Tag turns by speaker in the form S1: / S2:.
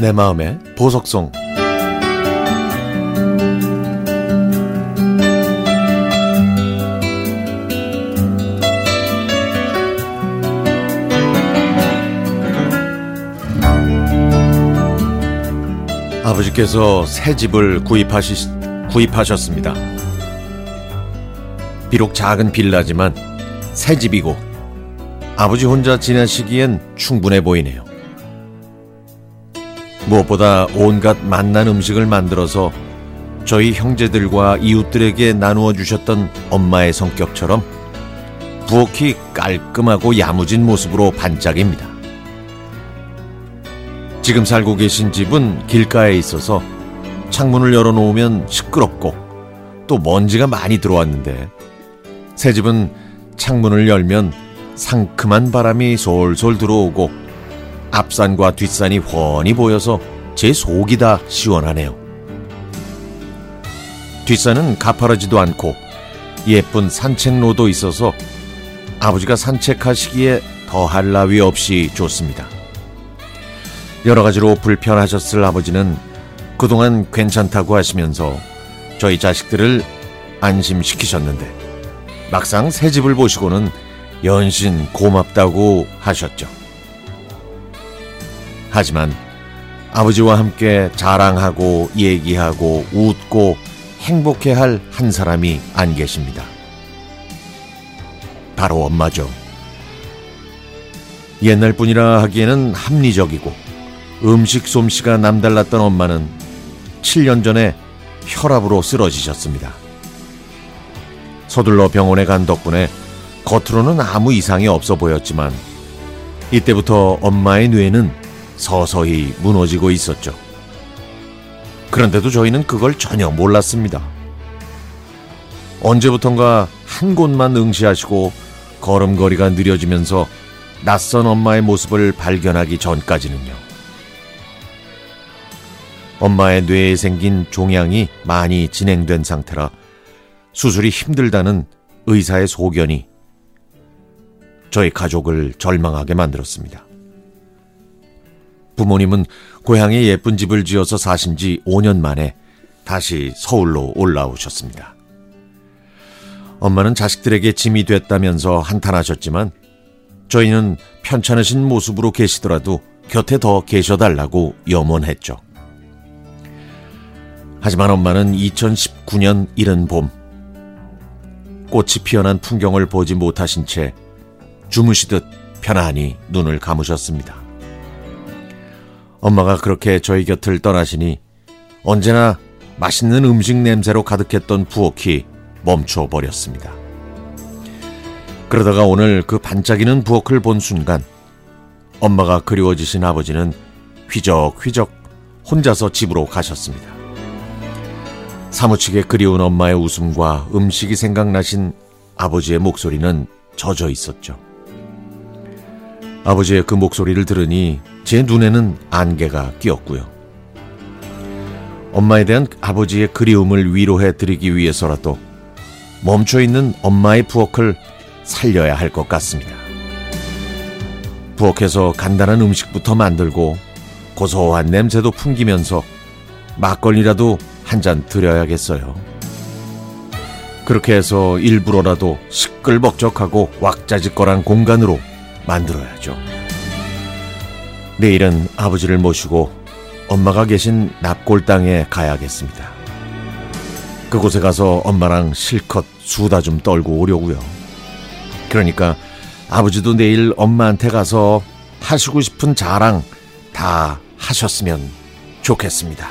S1: 내 마음의 보석송 아버지께서 새 집을 구입하시, 구입하셨습니다. 비록 작은 빌라지만 새 집이고 아버지 혼자 지내시기엔 충분해 보이네요. 무엇보다 온갖 맛난 음식을 만들어서 저희 형제들과 이웃들에게 나누어 주셨던 엄마의 성격처럼 부엌이 깔끔하고 야무진 모습으로 반짝입니다. 지금 살고 계신 집은 길가에 있어서 창문을 열어놓으면 시끄럽고 또 먼지가 많이 들어왔는데 새 집은 창문을 열면 상큼한 바람이 솔솔 들어오고 앞산과 뒷산이 훤히 보여서 제 속이 다 시원하네요. 뒷산은 가파르지도 않고 예쁜 산책로도 있어서 아버지가 산책하시기에 더할 나위 없이 좋습니다. 여러 가지로 불편하셨을 아버지는 그동안 괜찮다고 하시면서 저희 자식들을 안심시키셨는데 막상 새 집을 보시고는 연신 고맙다고 하셨죠. 하지만 아버지와 함께 자랑하고 얘기하고 웃고 행복해 할 한 사람이 안 계십니다. 바로 엄마죠. 옛날 뿐이라 하기에는 합리적이고 음식 솜씨가 남달랐던 엄마는 7년 전에 혈압으로 쓰러지셨습니다. 서둘러 병원에 간 덕분에 겉으로는 아무 이상이 없어 보였지만 이때부터 엄마의 뇌는 서서히 무너지고 있었죠. 그런데도 저희는 그걸 전혀 몰랐습니다. 언제부턴가 한 곳만 응시하시고 걸음걸이가 느려지면서 낯선 엄마의 모습을 발견하기 전까지는요. 엄마의 뇌에 생긴 종양이 많이 진행된 상태라 수술이 힘들다는 의사의 소견이 저희 가족을 절망하게 만들었습니다. 부모님은 고향에 예쁜 집을 지어서 사신 지 5년 만에 다시 서울로 올라오셨습니다. 엄마는 자식들에게 짐이 됐다면서 한탄하셨지만 저희는 편찮으신 모습으로 계시더라도 곁에 더 계셔달라고 염원했죠. 하지만 엄마는 2019년 이른 봄 꽃이 피어난 풍경을 보지 못하신 채 주무시듯 편안히 눈을 감으셨습니다. 엄마가 그렇게 저희 곁을 떠나시니 언제나 맛있는 음식 냄새로 가득했던 부엌이 멈춰 버렸습니다. 그러다가 오늘 그 반짝이는 부엌을 본 순간 엄마가 그리워지신 아버지는 휘적휘적 혼자서 집으로 가셨습니다. 사무치게 그리운 엄마의 웃음과 음식이 생각나신 아버지의 목소리는 젖어 있었죠. 아버지의 그 목소리를 들으니 제 눈에는 안개가 끼었고요. 엄마에 대한 아버지의 그리움을 위로해 드리기 위해서라도 멈춰 있는 엄마의 부엌을 살려야 할 것 같습니다. 부엌에서 간단한 음식부터 만들고 고소한 냄새도 풍기면서 막걸리라도 한 잔 드려야겠어요. 그렇게 해서 일부러라도 시끌벅적하고 왁자지껄한 공간으로 만들어야죠. 내일은 아버지를 모시고 엄마가 계신 납골 땅에 가야겠습니다. 그곳에 가서 엄마랑 실컷 수다 좀 떨고 오려고요. 그러니까 아버지도 내일 엄마한테 가서 하시고 싶은 자랑 다 하셨으면 좋겠습니다.